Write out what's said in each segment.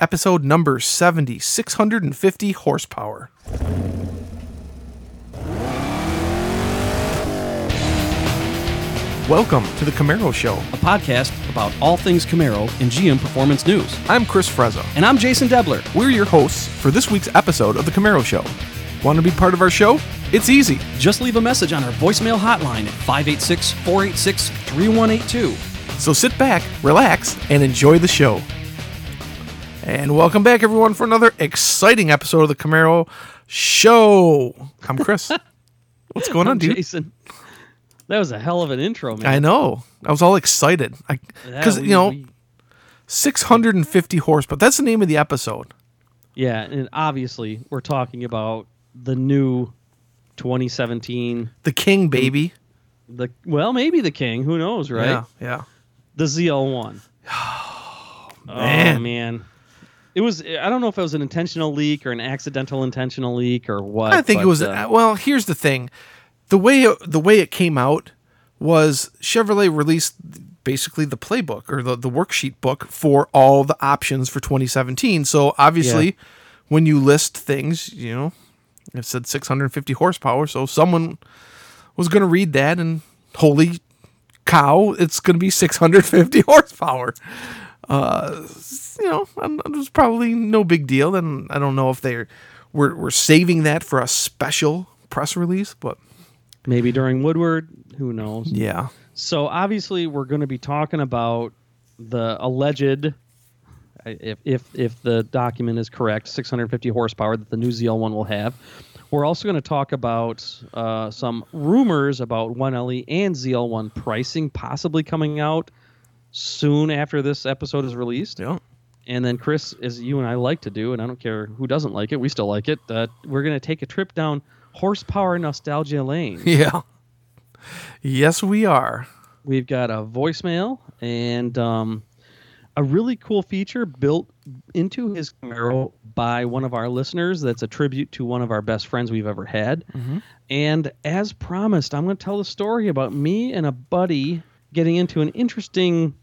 episode number 70, 650 horsepower. Welcome to the Camaro Show. a podcast about all things Camaro and GM Performance News. I'm Chris Frezza. And I'm Jason Debler. We're your hosts for this week's episode of the Camaro Show. Want to be part of our show? It's easy. Just leave a message on our voicemail hotline at 586 486 3182. So sit back, relax, and enjoy the show. And welcome back, everyone, for another exciting episode of the Camaro Show. I'm Chris. What's going on, dude? Jason. That was a hell of an intro, man. I know. I was all excited because Yeah, you know, we- 650 horsepower. That's the name of the episode. yeah, and obviously we're talking about the new 2017. The King, baby. The well, maybe the King. Who knows, right? Yeah, yeah. The ZL1. man. Oh man. It was. I don't know if it was an intentional leak or an accidental intentional leak or what. I think it was. uh, well, here's the thing: the way it, the way it came out was Chevrolet released basically the playbook or the the worksheet book for all the options for 2017. So obviously, Yeah. when you list things, you know, it said 650 horsepower. So someone was going to read that and holy cow, it's going to be 650 horsepower. Uh, you know, it was probably no big deal. And I don't know if they're we're we're saving that for a special press release, but maybe during Woodward. Who knows? yeah, So obviously, we're going to be talking about the alleged, if if if the document is correct, 650 horsepower that the new ZL1 will have. We're also going to talk about uh, some rumors about 1LE and ZL1 pricing possibly coming out soon after this episode is released. yeah, And then Chris, as you and I like to do, and I don't care who doesn't like it, we still like it. Uh, we're going to take a trip down horsepower nostalgia lane. yeah. Yes, we are. We've got a voicemail and um, a really cool feature built into his Camaro by one of our listeners. That's a tribute to one of our best friends we've ever had. And as promised, I'm going to tell the story about me and a buddy getting into an interesting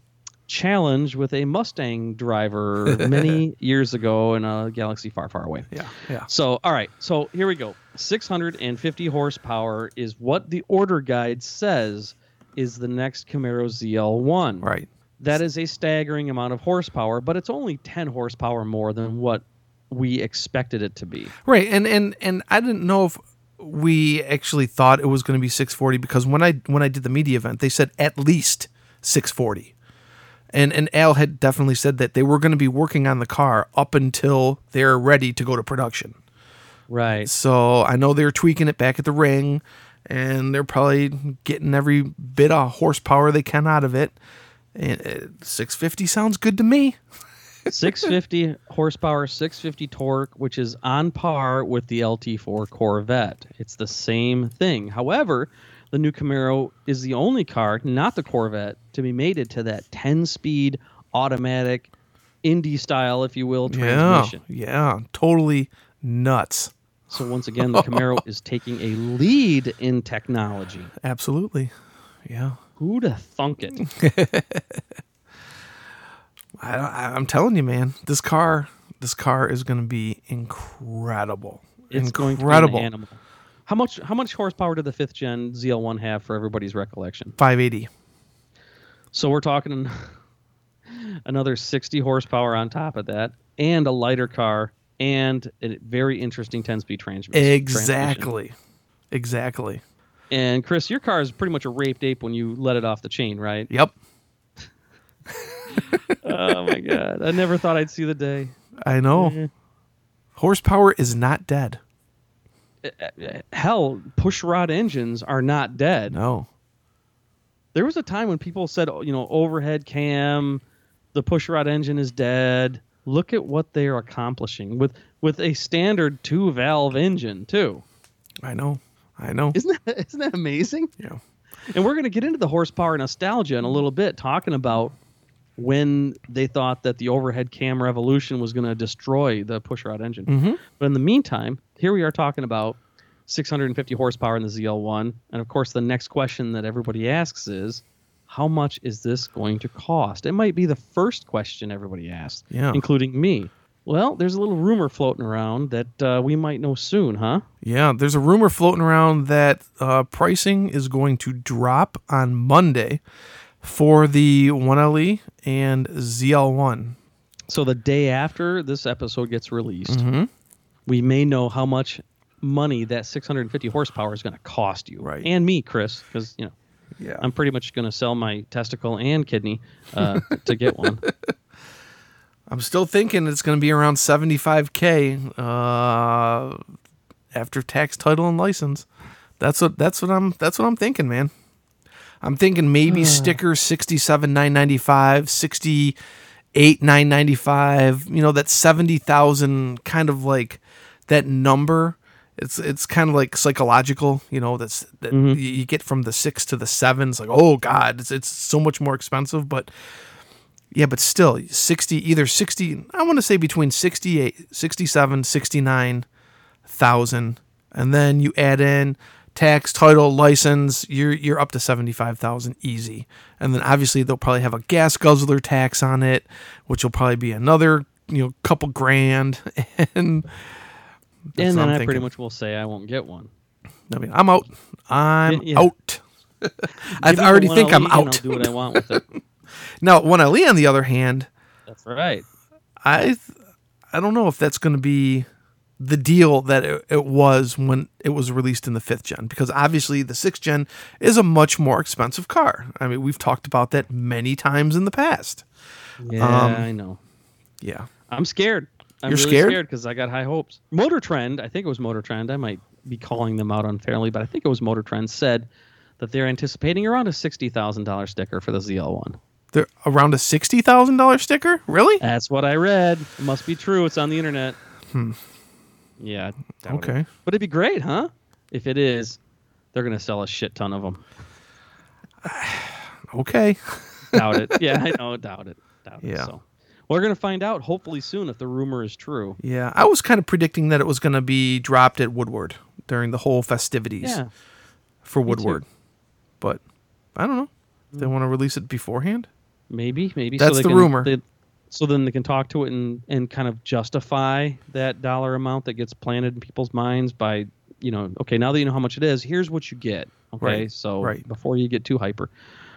challenge with a Mustang driver many years ago in a galaxy far, far away. Yeah, yeah. So, all right. So here we go. 650 horsepower is what the order guide says is the next Camaro ZL1. Right. That is a staggering amount of horsepower, but it's only 10 horsepower more than what we expected it to be. Right, and and and I didn't know if we actually thought it was going to be 640 because when I when I did the media event, they said at least 640, and and Al had definitely said that they were going to be working on the car up until they're ready to go to production. Right. So I know they're tweaking it back at the ring, and they're probably getting every bit of horsepower they can out of it. And uh, 650 sounds good to me. 650 horsepower, 650 torque, which is on par with the LT4 Corvette. It's the same thing. However, the new Camaro is the only car, not the Corvette, to be mated to that 10 speed automatic Indy style, if you will, transmission. Yeah, yeah, totally nuts. So, once again, the Camaro is taking a lead in technology. Absolutely. Yeah. Who'd have thunk it? I, I, I'm telling you, man, this car, this car is going to be incredible. It's going to be incredible. an animal. How much, how much horsepower did the fifth gen ZL1 have for everybody's recollection? 580. So we're talking another 60 horsepower on top of that, and a lighter car, and a very interesting 10-speed transmission. transmission. Exactly. Exactly. And Chris, your car is pretty much a raped ape when you let it off the chain, right? Yep. oh my god, I never thought I'd see the day. I know. Horsepower is not dead. Hell, pushrod engines are not dead. No. There was a time when people said, you know, overhead cam, the pushrod engine is dead. Look at what they are accomplishing with with a standard two valve engine too. I know. I know. Isn't that isn't that amazing? Yeah. And we're going to get into the horsepower nostalgia in a little bit, talking about when they thought that the overhead cam revolution was going to destroy the pushrod engine. Mhm. But in the meantime, here we are talking about 650 horsepower in the ZL1, and of course, the next question that everybody asks is, how much is this going to cost? It might be the first question everybody asks, Yeah. including me. Well, there's a little rumor floating around that uh, we might know soon, huh? Yeah, there's a rumor floating around that uh, pricing is going to drop on Monday for the 1LE and ZL1. So the day after this episode gets released, Mhm. we may know how much money that 650 horsepower is going to cost you, Right. And me, Chris, because you know Yeah. I'm pretty much going to sell my testicle and kidney uh, to get one. I'm still thinking it's going to be around 75k uh, after tax, title, and license. That's what that's what I'm that's what I'm thinking, man. I'm thinking maybe sticker 67 995, 68 995. You know that 70,000 kind of like that number. It's it's kind of like psychological, you know. That's that Mhm. you get from the six to the seven. It's like, oh god, it's it's so much more expensive, but yeah, but still 60 either 60 I want to say between 68 67 69,000 and then you add in tax, title, license, you're you're up to 75,000 easy. And then obviously they'll probably have a gas guzzler tax on it, which will probably be another, you know, couple grand and and then I pretty much will say I won't get one. I mean, I'm out. I'm Yeah, out. I Give me the already think I'm out. Do what I want with it. Now, when I leave, on the other hand, That's right. I I don't know if that's going to be the deal that it, it was when it was released in the fifth gen because obviously the sixth gen is a much more expensive car. I mean, we've talked about that many times in the past. Yeah, Um, I know. Yeah. I'm scared. I'm You're really scared? because I got high hopes. Motor Trend, I think it was Motor Trend. I might be calling them out unfairly, but I think it was Motor Trend said that they're anticipating around a sixty thousand dollar sticker for the ZL1. They're around a sixty thousand dollar sticker. Really? That's what I read. It must be true. It's on the internet. Hmm. Yeah. I doubt it. Okay. But it'd be great, huh? If it is, they're gonna sell a shit ton of them. Okay. Doubt it. Yeah, I know. Doubt it. Doubt it. Yeah. So we're gonna find out hopefully soon if the rumor is true. Yeah, I was kind of predicting that it was going to be dropped at Woodward during the whole festivities Yeah. for. Woodward, but I don't know. If they mm. want to release it beforehand. Maybe, maybe. That's so they the can, rumor. they- so then they can talk to it and, and kind of justify that dollar amount that gets planted in people's minds by, you know, okay, now that you know how much it is, here's what you get. Okay, Right, so right. before you get too hyper,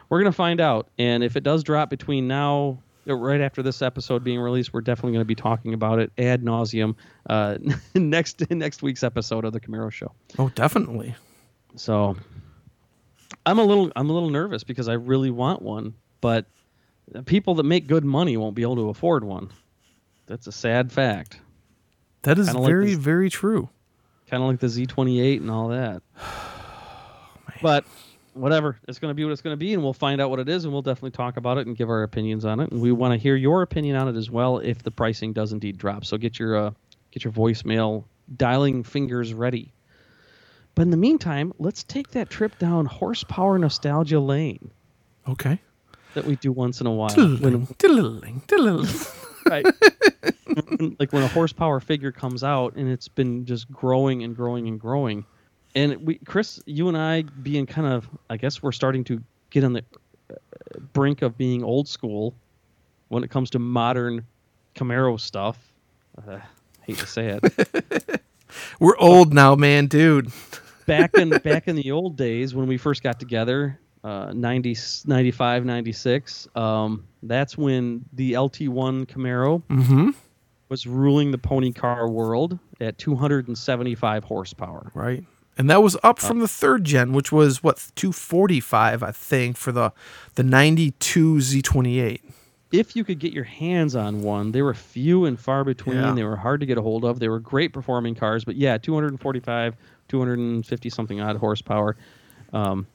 we're gonna find out. And if it does drop between now, uh, right after this episode being released, we're definitely going to be talking about it ad nauseum uh, next next week's episode of the Camaro Show. Oh, definitely. So I'm a little I'm a little nervous because I really want one, but people that make good money won't be able to afford one. That's a sad fact. That is Kinda like very, very true. Kind of like the Z28 and all that. but whatever, it's going to be what it's going to be and we'll find out what it is and we'll definitely talk about it and give our opinions on it and we want to hear your opinion on it as well if the pricing does indeed drop. So get your uh, get your voicemail dialing fingers ready. But in the meantime, let's take that trip down horsepower nostalgia lane. Okay. That we do once in a while. Diddling, diddling, diddling. right. like when a horsepower figure comes out and it's been just growing and growing and growing. And we, Chris, you and I being kind of, I guess we're starting to get on the uh, brink of being old school when it comes to modern Camaro stuff. Uh, hate to say it. We're old now, man, dude. back in back in the old days when we first got together uh 90 95 96 um that's when the lt1 camaro Mm-hmm. was ruling the pony car world at 275 horsepower Right. And that was up from the third gen, which was what 245, I think, for the the 92 Z28. if you could get your hands on one they were few and far between Yeah. they were hard to get a hold of they were great performing cars but yeah 245 250 something odd horsepower um,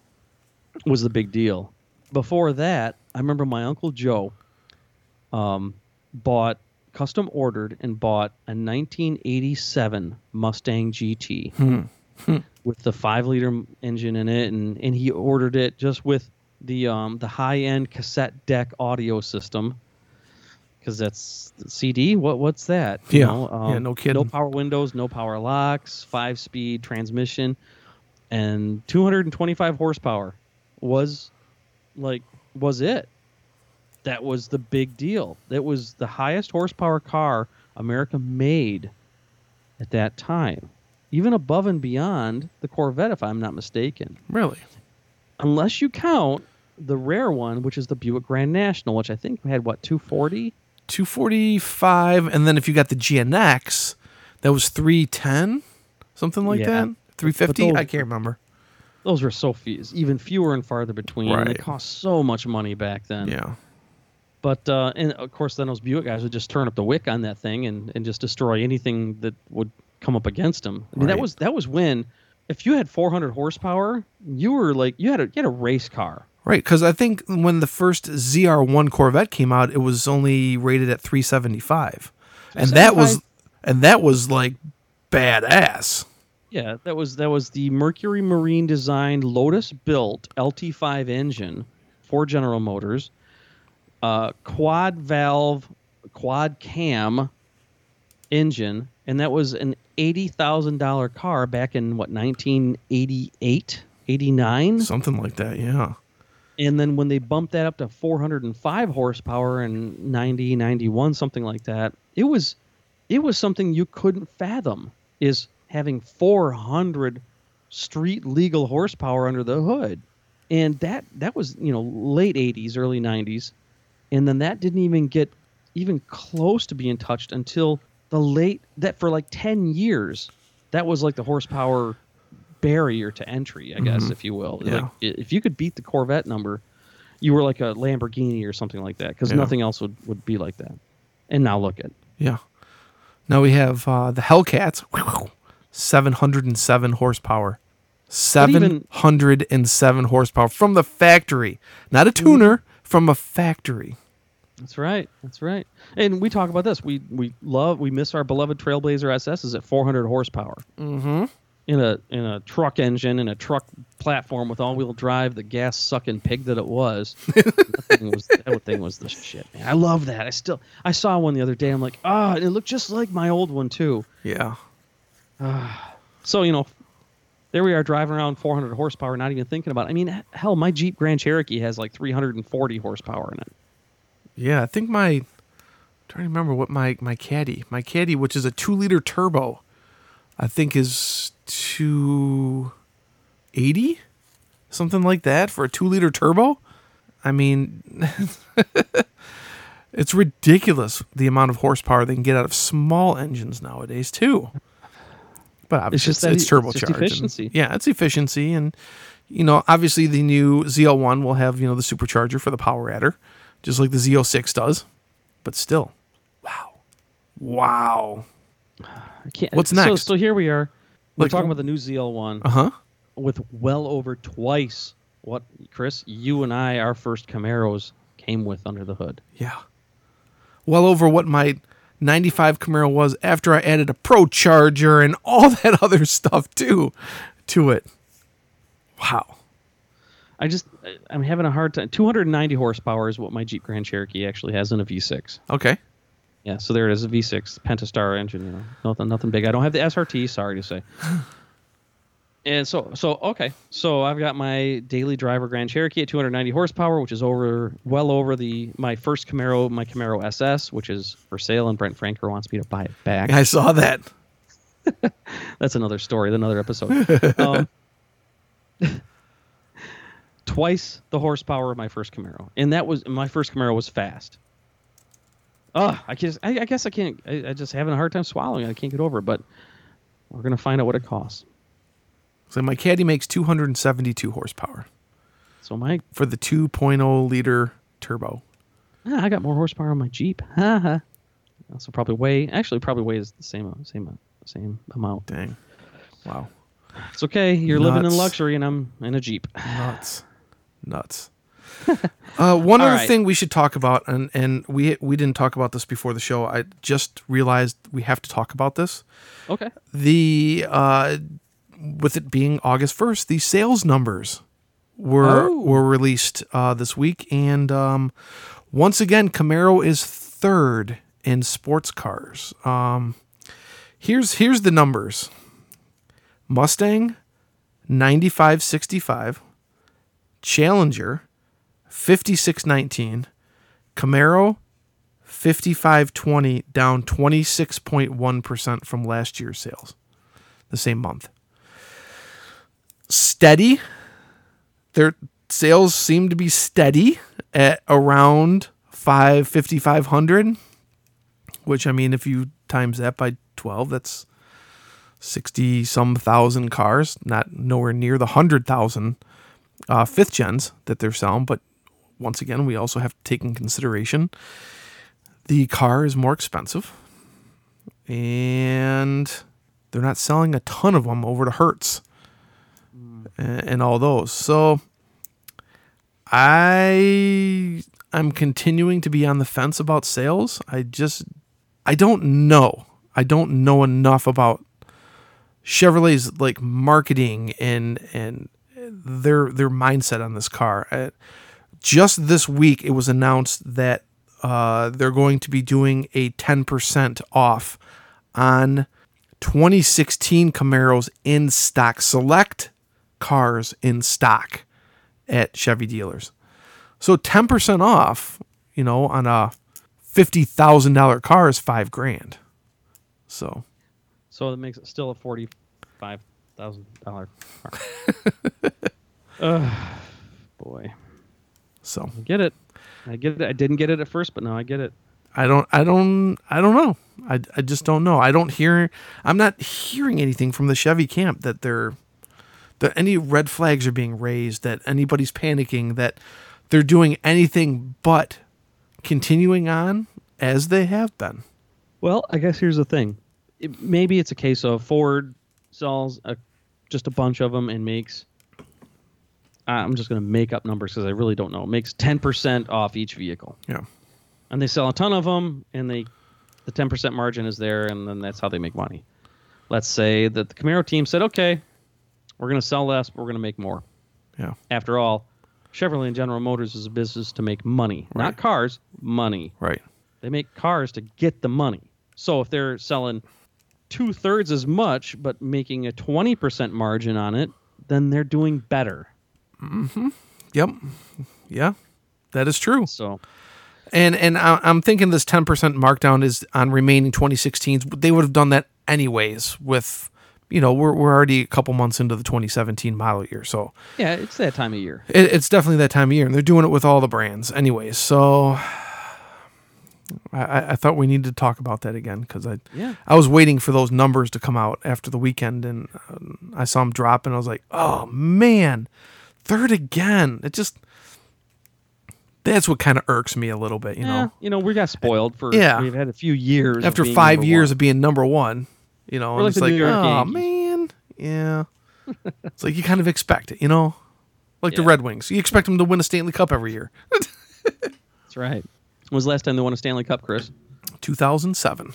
was the big deal before that i remember my uncle joe um, bought custom ordered and bought a 1987 mustang gt Hmm. with the five liter engine in it and, and he ordered it just with the um, the high end cassette deck audio system because that's CD. What what's that? You Yeah. know, um, Yeah, no kidding. No power windows, no power locks, five speed transmission, and 225 horsepower was like was it. That was the big deal. That was the highest horsepower car America made at that time, even above and beyond the Corvette, if I'm not mistaken. Really? Unless you count the rare one, which is the Buick Grand National, which I think had what 240. 245 and then if you got the GNX that was 310 something like Yeah. that 350 those- I can't remember Those were so few, even fewer and farther between. And they cost so much money back then. yeah But uh, and of course, then those Buick guys would just turn up the wick on that thing and, and just destroy anything that would come up against them. I mean, that was that was when if you had 400 horsepower, you were like you had a you had a race car. right because I think when the first ZR1 Corvette came out it was only rated at 375 and that was 375? and that was like badass Yeah, that was that was the Mercury Marine designed Lotus built LT5 engine for General Motors, uh, quad valve, quad cam engine, and that was an eighty thousand dollar car back in what 1988, 89. something like that yeah and then when they bumped that up to 405 horsepower and 90 91 something like that it was it was something you couldn't fathom is having 400 street legal horsepower under the hood. And that that was you know late 80s early 90s and then that didn't even get even close to being touched until the late that for like 10 years that was like the horsepower barrier to entry i guess if you will. Yeah. like if you could beat the corvette number you were like a lamborghini or something like that because Yeah. nothing else would, would be like that. And now look at yeah. Now we have uh, the Hellcats 707 horsepower even- 707 horsepower from the factory not a tuner from a factory That's right. That's right. And we talk about this. We we love we miss our beloved Trailblazer SSs at 400 horsepower. Mm-hmm. In a in a truck engine in a truck platform with all-wheel drive, the gas sucking pig that it was. that thing was that thing was the shit, man. I love that. I still I saw one the other day. I'm like, ah, it looked just like my old one too. yeah Ah. So you know, there we are driving around 400 horsepower, not even thinking about. It. I mean, hell, my Jeep Grand Cherokee has like 340 horsepower in it. Yeah, I think my I'm trying to remember what my my caddy, my caddy, which is a two liter turbo, I think is two eighty, something like that for a two liter turbo. I mean, it's ridiculous the amount of horsepower they can get out of small engines nowadays too. But obviously, just it's, it's, that- it's turbocharged. just and- yeah, it's efficiency, and you know, obviously the new ZL1 will have you know the supercharger for the power adder, just like the Z06 does. But still, wow, wow. I can't, What's next? So, here we are. We're Like- talking about the new ZL1 Uh huh. with well over twice what Chris, you and I, our first Camaros came with under the hood. Yeah. Well over what my 95 Camaro was after I added a Pro Charger and all that other stuff too to it. Wow. I just, I'm having a hard time. 290 horsepower is what my Jeep Grand Cherokee actually has in a V6. Okay. Yeah, so there it is, a V6 Pentastar engine. You know, nothing, nothing big. I don't have the SRT. Sorry to say. And so, so okay, so I've got my daily driver Grand Cherokee at 290 horsepower, which is over, well over the my first Camaro, my Camaro SS, which is for sale, and Brent Franker wants me to buy it back. I saw that. That's another story, another episode. um, twice the horsepower of my first Camaro, and that was my first Camaro was fast. Oh, I guess I, I guess I can't. I, I just having a hard time swallowing. it. I can't get over it, but we're gonna find out what it costs. So my Caddy makes 272 horsepower So my, for the 2.0 liter turbo. ah, I got more horsepower on my Jeep. Ha ha. So probably weigh. Actually, probably weighs the same same same amount. Dang. Wow. It's okay. You're living in luxury, and I'm in a Jeep. Nuts. Nuts. uh, one All other right. thing we should talk about, and, and we we didn't talk about this before the show. I just realized we have to talk about this. Okay. the uh, with it being August first, the sales numbers were Oh. were released uh, this week, and um, once again, Camaro is third in sports cars. Um, here's here's the numbers: Mustang, ninety five sixty five, Challenger, fifty six nineteen, Camaro, 5520 down 26.1% from last year's sales the same month steady. Their sales seem to be steady at around 5 5500 which i mean if you times that by 12 that's 60 some thousand cars not nowhere near the 100000 uh, fifth gens that they're selling. But once again we also have to take in consideration the car is more expensive and they're not selling a ton of them over to Hertz and, and all those. So I I'm continuing to be on the fence about sales. I just I don't know. I don't know enough about Chevrolet's like marketing and and their their mindset on this car. Just this week, it was announced that uh, they're going to be doing a 10% off on 2016 Camaros in stock, select cars in stock at Chevy dealers. So 10% off, you know, on a $50,000 car is five grand. So, So it makes it still a forty-five thousand dollar car. Ugh, boy, so I get it. I get it. I didn't get it at first, but now I get it. I don't, I don't, I don't know. I, I just don't know. I don't hear, I'm not hearing anything from the Chevy camp that they're, that any red flags are being raised, that anybody's panicking, that they're doing anything but continuing on as they have been. Well, I guess here's the thing. It, maybe it's a case of Ford sells a, just a bunch of them and makes. I'm just going to make up numbers because I really don't know. Makes 10% off each vehicle, Yeah. and they sell a ton of them, and they, the 10% margin is there, and then that's how they make money. Let's say that the Camaro team said, "Okay, we're going to sell less, but we're going to make more." Yeah. After all, Chevrolet and General Motors is a business to make money, Right. not cars, money. Right. They make cars to get the money. So if they're selling two thirds as much but making a 20% margin on it, then they're doing better. Hmm. Yep. Yeah. That is true. So And and I- I'm thinking this 10% markdown is on remaining 2016s. They would have done that anyways with, you know, we're, we're already a couple months into the 2017 model year. So yeah, it's that time of year. it, it's definitely that time of year. And they're doing it with all the brands anyways. So I- I, thought we needed to talk about that again because I, Yeah. I was waiting for those numbers to come out after the weekend and um, I saw them drop and I was like, oh man, third again. It just, that's what kind of irks me a little bit, you Yeah, know? you know, we got spoiled for Yeah. we've had a few years of after five years one. of being number one, you know, We're and like it's like, oh Yankees." man, yeah. it's like you kind of expect it, you know, like the Red Wings. You expect them to win a Stanley Cup every year. That's right. When was the last time they won a Stanley Cup, Chris? 2007.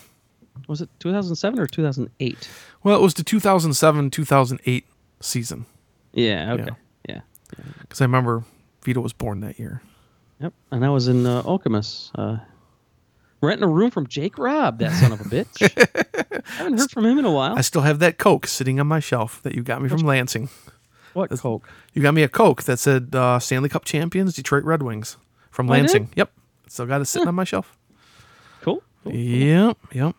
Was it 2007 or 2008? Well, it was the 2007 2008 season Yeah, okay. Yeah. because I remember Vito was born that year. Yep. And I was in uh, Okemos, uh, renting a room from Jake Robb, that son of a bitch. I haven't heard from him in a while. I still have that Coke sitting on my shelf that you got me from Lansing. what Coke? You got me a Coke that said uh, Stanley Cup champions, Detroit Red Wings from Oh, did? Lansing. Yep. Still got it sitting on my shelf. Cool. cool. Yep. Yep.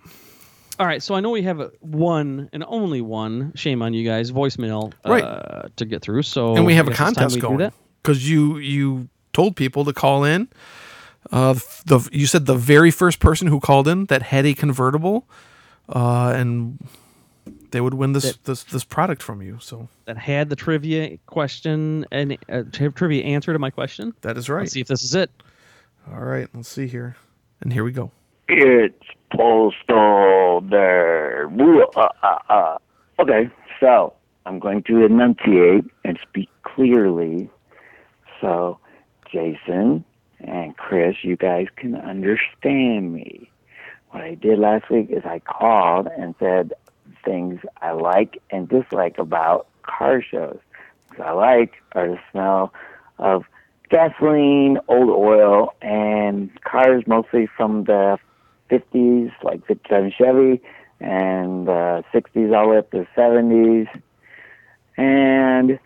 All right, so I know we have a one and only one. Shame on you guys, voicemail uh, Right. to get through. So and we have a guess it's time contest going because you you told people to call in. Uh, the you said the very first person who called in that had a convertible, uh, and they would win this That- this this product from you. So That had the trivia question and uh, trivia answer to my question. that is right. Let's see if this is it. All right, let's see here, and here we go. It's postal there. Uh, uh, uh. Okay, so I'm going to enunciate and speak clearly so Jason and Chris, you guys can understand me. What I did last week is I called and said things I like and dislike about car shows. What I like are the smell of gasoline, old oil, and cars mostly from the 50s, like 57 Chevy, and the 60s all the way up to the 70s. And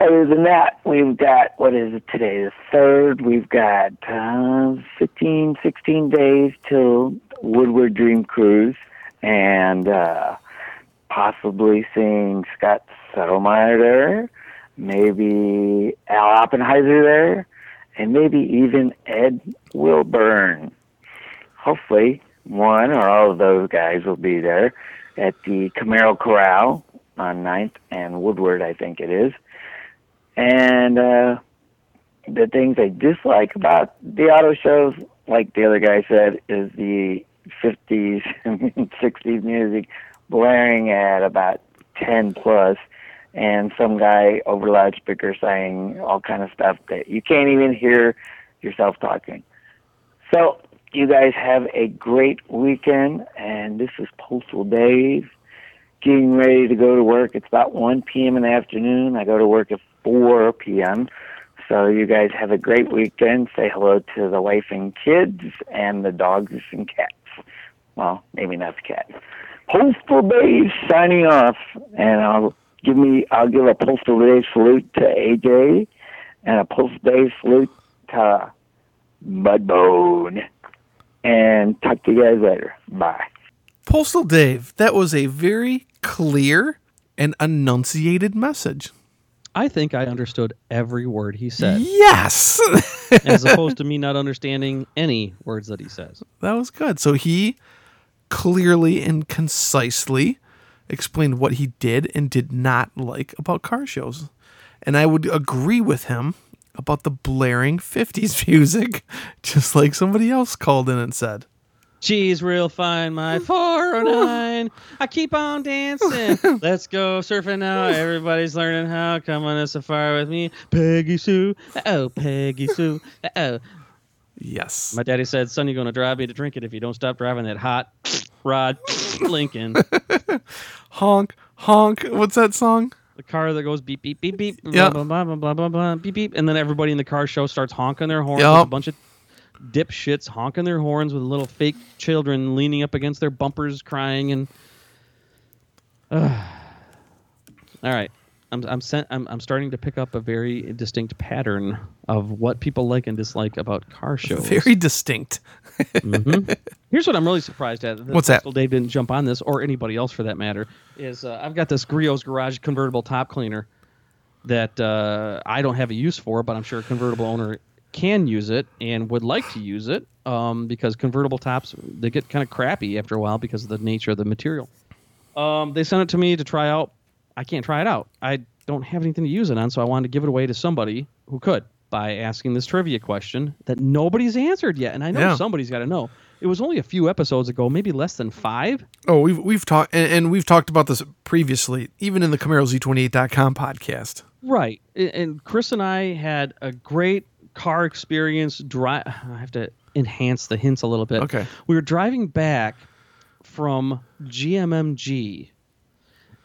other than that, we've got, what is it today, the third? We've got uh, 15, 16 days till Woodward Dream Cruise and uh, possibly seeing Scott Settlemire there, maybe Al Oppenheiser there, and maybe even Ed Welburn. Hopefully, one or all of those guys will be there at the Camaro Corral on 9th and Woodward, I think it is. And uh, the things I dislike about the auto shows, like the other guy said, is the 50s and 60s music blaring at about 10 plus and some guy over loudspeaker saying all kind of stuff that you can't even hear yourself talking. So you guys have a great weekend, and this is Postal Dave getting ready to go to work. It's about 1 p.m. in the afternoon. I go to work at 4 p.m. So you guys have a great weekend. Say hello to the wife and kids and the dogs and cats. Well, maybe not the cat. Postal Dave signing off, and I'll give me I'll give a Postal Dave salute to AJ and a Postal Dave salute to Mudbone. And talk to you guys later. Bye. Postal Dave, that was a very clear and enunciated message. I think I understood every word he said, Yes. as opposed to me not understanding any words that he says. that was good. So he clearly and concisely explained what he did and did not like about car shows. And I would agree with him about the blaring 50s music, just like somebody else called in and said. She's real fine, my 409. I keep on dancing. Let's go surfing now. Everybody's learning how. Come on a safari with me. Peggy Sue. Oh, Peggy Sue. Oh. Yes. My daddy said, son, you're going to drive me to drink it if you don't stop driving that hot rod Lincoln. honk, honk. What's that song? the car that goes beep, beep, beep, beep. Yeah. Blah, blah, blah, blah, blah, blah, beep, beep. And then everybody in the car show starts honking their horns. Yup. There's A bunch of dipshits honking their horns with little fake children leaning up against their bumpers crying and all right i'm i'm sent I'm, I'm starting to pick up a very distinct pattern of what people like and dislike about car shows Very distinct. Mhm. here's what i'm really surprised at that What's that? Dave didn't jump on this or anybody else for that matter is uh, i've got this griot's garage convertible top cleaner that uh, i don't have a use for but i'm sure a convertible owner can use it and would like to use it um, because convertible tops they get kind of crappy after a while because of the nature of the material um, they sent it to me to try out i can't try it out i don't have anything to use it on so i wanted to give it away to somebody who could by asking this trivia question that nobody's answered yet and i know Yeah. somebody's got to know it was only a few episodes ago maybe less than five Oh, we've we've talked and, and we've talked about this previously, even in the CamaroZ28.com podcast. Right. And Chris and I had a great car experience. Dri- I have to enhance the hints a little bit. Okay. We were driving back from GMMG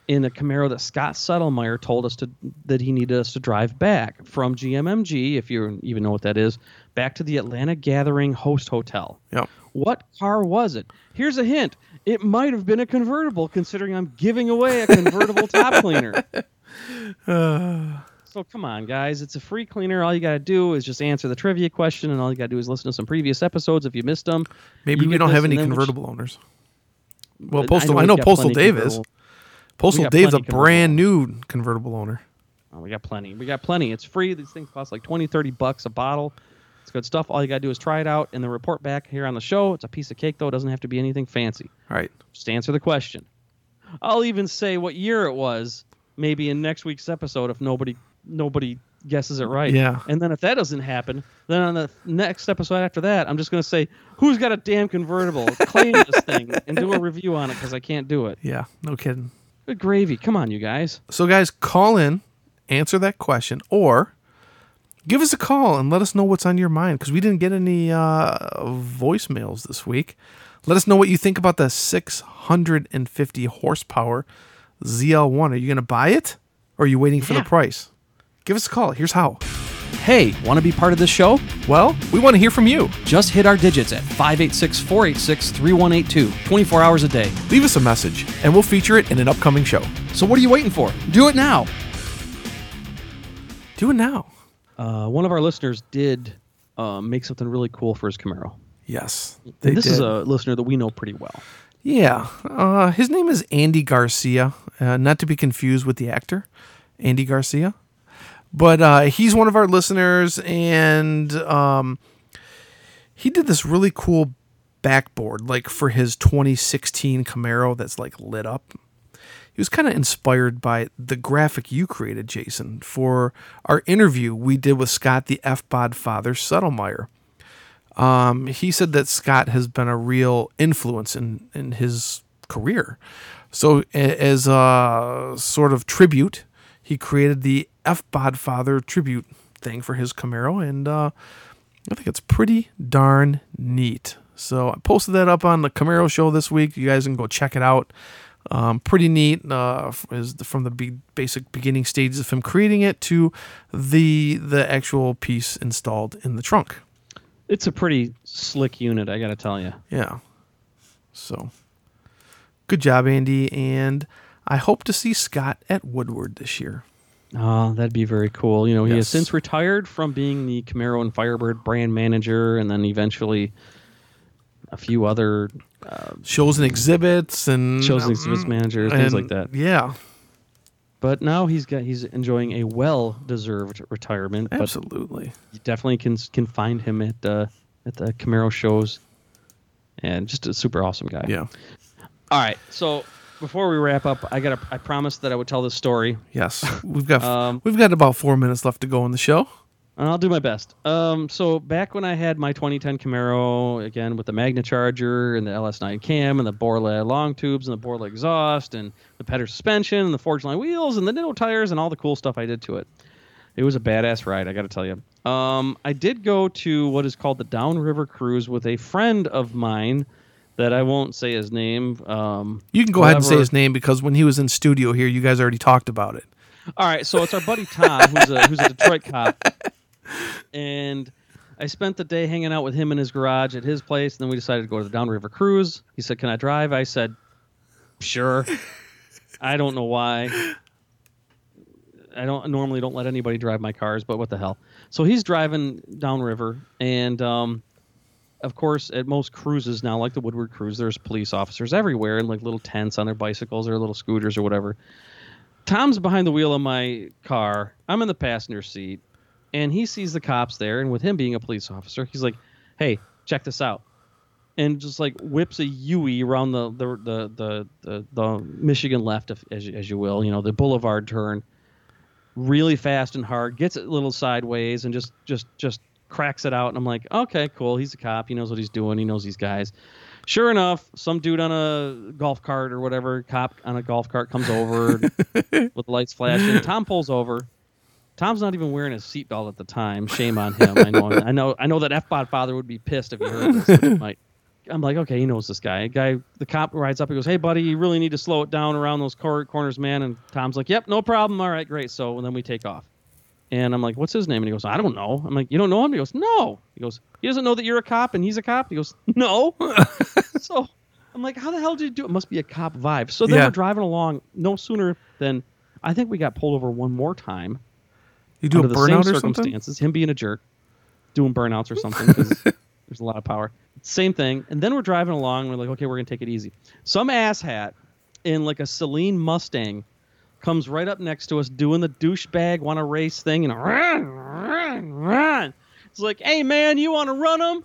in a Camaro that Scott Settlemire told us to that he needed us to drive back from GMMG, if you even know what that is, back to the Atlanta Gathering Host Hotel. Yep. What car was it? Here's a hint. It might have been a convertible, considering I'm giving away a convertible top cleaner. So come on, guys. It's a free cleaner. All you got to do is just answer the trivia question, and all you got to do is listen to some previous episodes if you missed them. Maybe we don't have any and then we convertible owners. Well, Postal. I we've know Postal Dave is. Postal Dave's a brand new convertible owner. Oh, we got plenty. We got plenty. It's free. These things cost like 20, 30 bucks a bottle. It's good stuff. All you got to do is try it out and then report back here on the show. It's a piece of cake, though. It doesn't have to be anything fancy. All right. Just answer the question. I'll even say what year it was, maybe in next week's episode if nobody nobody guesses it right. Yeah. And then if that doesn't happen, then on the next episode after that, I'm just gonna say who's got a damn convertible, claim this thing, and do a review on it because I can't do it. Yeah. No kidding. Good gravy. Come on, you guys. So, guys, call in, answer that question, or give us a call and let us know what's on your mind because we didn't get any uh, voicemails this week. Let us know what you think about the 650 horsepower ZL1. Are you going to buy it or are you waiting for the price? Give us a call. Here's how. Hey, want to be part of this show? Well, we want to hear from you. Just hit our digits at 586 486 3182, 24 hours a day. Leave us a message and we'll feature it in an upcoming show. So what are you waiting for? Do it now. Do it now. Uh, one of our listeners did uh, make something really cool for his Camaro. Yes. And this is a listener that we know pretty well. Yeah. Uh, his name is Andy Garcia, uh, not to be confused with the actor, Andy Garcia. But uh, he's one of our listeners, and um, he did this really cool backboard, like for his 2016 Camaro that's like lit up. He was kind of inspired by the graphic you created, Jason, for our interview we did with Scott, the F Bod father, Settlemire. Um, he said that Scott has been a real influence in, in his career. So, as a sort of tribute, he created the F Bodfather tribute thing for his Camaro, and uh, I think it's pretty darn neat. So, I posted that up on the Camaro show this week. You guys can go check it out. Um, pretty neat uh, is the, from the be- basic beginning stages of him creating it to the the actual piece installed in the trunk. It's a pretty slick unit, I got to tell you. Yeah. So good job, Andy. And I hope to see Scott at Woodward this year. Oh, that'd be very cool. You know, he has since retired from being the Camaro and Firebird brand manager, and then eventually a few other uh, Shows and exhibits and shows and exhibits mm-hmm. manager, things like that. Yeah, But now he's got he's enjoying a well-deserved retirement. Absolutely. you definitely can can find him at uh, at the Camaro shows, and just a super awesome guy. Yeah. All right, so before we wrap up, I got I promised that I would tell this story, Yes. We've got Um, we've got about four minutes left to go in the show. and I'll do my best. Um, so back when I had my 2010 Camaro, again with the Magna Charger and the LS9 cam and the Borla long tubes and the Borla exhaust and the Pedders suspension and the Forgeline wheels and the Nitto tires and all the cool stuff I did to it. It was a badass ride, I got to tell you. Um, I did go to what is called the Downriver Cruise with a friend of mine that I won't say his name. Um, You can go ahead and say his name because when he was in studio here, you guys already talked about it. All right, so it's our buddy Tom, who's a who's a Detroit cop, and I spent the day hanging out with him in his garage at his place. And then we decided to go to the Downriver Cruise. He said, "Can I drive?" I said, "Sure." I don't know why. I don't normally don't let anybody drive my cars, but what the hell? So he's driving downriver, and um, of course, at most cruises now, like the Woodward Cruise, there's police officers everywhere and like little tents on their bicycles or little scooters or whatever. Tom's behind the wheel of my car. I'm in the passenger seat, and he sees the cops there. And with him being a police officer, he's like, "Hey, check this out," and just like whips a Yui around the the the the, the, the Michigan left, if, as as you will, you know, the boulevard turn, really fast and hard. Gets it a little sideways and just just just cracks it out. And I'm like, "Okay, cool. He's a cop. He knows what he's doing. He knows these guys." Sure enough, some dude on a golf cart or whatever, cop on a golf cart comes over with the lights flashing. Tom pulls over. Tom's not even wearing his seatbelt at the time. Shame on him. I know. I know. I know that F Bod father would be pissed if he heard this. he might. I'm like, okay, he knows this guy. Guy, the cop rides up. He goes, "Hey, buddy, you really need to slow it down around those cor- corners, man." And Tom's like, "Yep, no problem. All right, great." So and then we take off. And I'm like, "What's his name?" And he goes, "I don't know." I'm like, "You don't know him?" He goes, "No." He goes, "He doesn't know that you're a cop and he's a cop." He goes, "No." so I'm like, "How the hell did you do it?" Must be a cop vibe. So then Yeah. we're driving along. No sooner than I think we got pulled over one more time You do a the same burnout or something? circumstances. Him being a jerk, doing burnouts or something because there's a lot of power. Same thing. And then we're driving along. We're like, okay, we're gonna take it easy. Some asshat in like a Saleen Mustang comes right up next to us doing the douchebag want to race thing and run, run, run. It's like, hey man, you want to run them?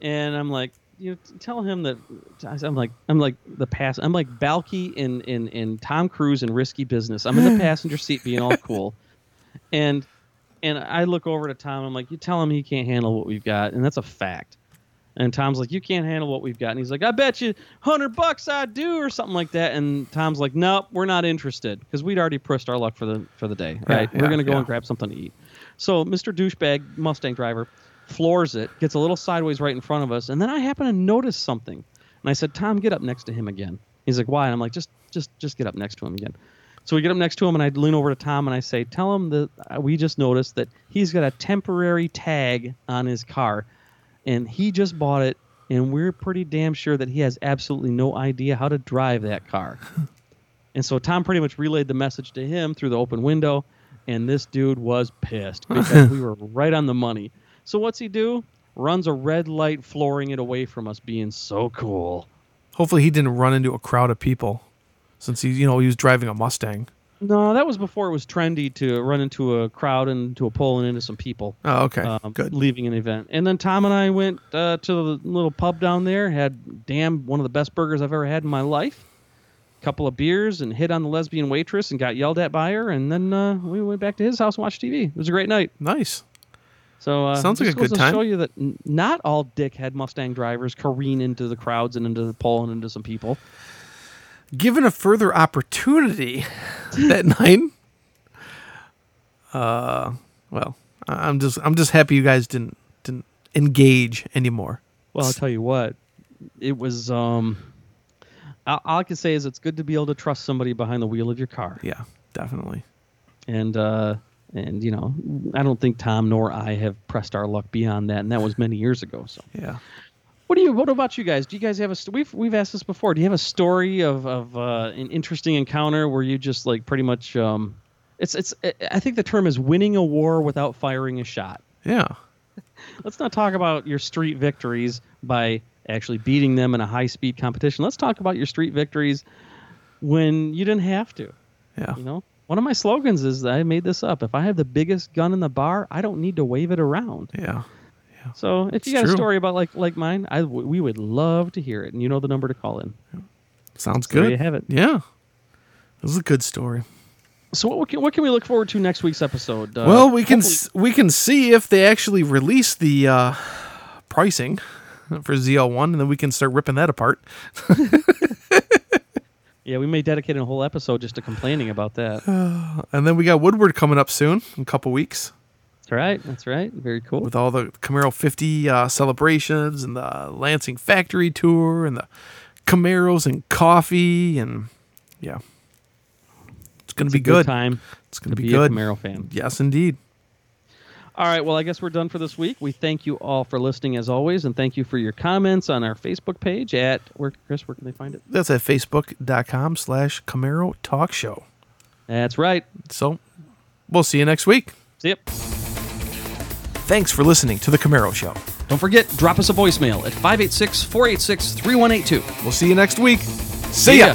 And I'm like, you know, tell him that I'm like, I'm like the pass. I'm like Balky in in in Tom Cruise in Risky Business. I'm in the passenger seat being all cool, and and I look over to Tom. I'm like, you tell him he can't handle what we've got, and that's a fact. And Tom's like, you can't handle what we've got, and he's like, I bet you hundred bucks I do, or something like that. And Tom's like, nope, we're not interested because we'd already pressed our luck for the for the day, right? yeah, we're gonna go yeah. and grab something to eat. So Mr. Douchebag Mustang driver floors it, gets a little sideways right in front of us, and then I happen to notice something, and I said, Tom, get up next to him again. He's like, why? And I'm like, just just just get up next to him again. So we get up next to him, and I lean over to Tom and I say, "Tell him that uh, we just noticed that he's got a temporary tag on his car, and he just bought it, and we're pretty damn sure that he has absolutely no idea how to drive that car." and so Tom pretty much relayed the message to him through the open window, and this dude was pissed because we were right on the money. So what's he do? Runs a red light, flooring it away from us, being so cool. Hopefully, he didn't run into a crowd of people, since he, you know, he was driving a Mustang. No, that was before it was trendy to run into a crowd and into a pole and into some people. Oh, okay, um, good. leaving an event. And then Tom and I went uh, to the little pub down there, had damn one of the best burgers I've ever had in my life. Couple of beers and hit on the lesbian waitress and got yelled at by her. And then uh, we went back to his house and watched TV. It was a great night. Nice. So uh, Sounds like a good goes to. Show you that n- not all dickhead Mustang drivers careen into the crowds and into the pole and into some people. Given a further opportunity that night, uh, well, I- I'm just I'm just happy you guys didn't didn't engage anymore. Well, I'll tell you what, it was. Um, all, all I can say is it's good to be able to trust somebody behind the wheel of your car. Yeah, definitely. and uh and you know i don't think tom nor i have pressed our luck beyond that and that was many years ago so Yeah. What do you what about you guys do you guys have a we've we've asked this before do you have a story of of uh, an interesting encounter where you just like pretty much um it's it's i think the term is winning a war without firing a shot Yeah. let's not talk about your street victories by actually beating them in a high speed competition let's talk about your street victories when you didn't have to Yeah. you know, one of my slogans is that I made this up. If I have the biggest gun in the bar, I don't need to wave it around. Yeah. So if It's you got true. a story about like like mine, I w- we would love to hear it. And you know the number to call in. Sounds So there good. you have it. Yeah. This is a good story. So what can, what can we look forward to next week's episode? Uh, well, we can s- we can see if they actually release the uh, pricing for ZL1, and then we can start ripping that apart. yeah, we may dedicate a whole episode just to complaining about that. And then we got Woodward coming up soon, in a couple weeks, That's right. That's right. Very cool. with all the Camaro 50 uh, celebrations and the Lansing factory tour and the Camaros and coffee and yeah, it's gonna It's be a good good. time It's gonna be, be good. a Camaro fan. Yes, indeed. All right. Well, I guess we're done for this week. We thank you all for listening as always, and thank you for your comments on our Facebook page at where Chris. Where can they find it? That's at facebook.com slash Camaro Talk Show. That's right. So we'll see you next week. See ya. Thanks for listening to The Camaro Show. Don't forget, drop us a voicemail at 586 486 3182. We'll see you next week. See, See ya. ya.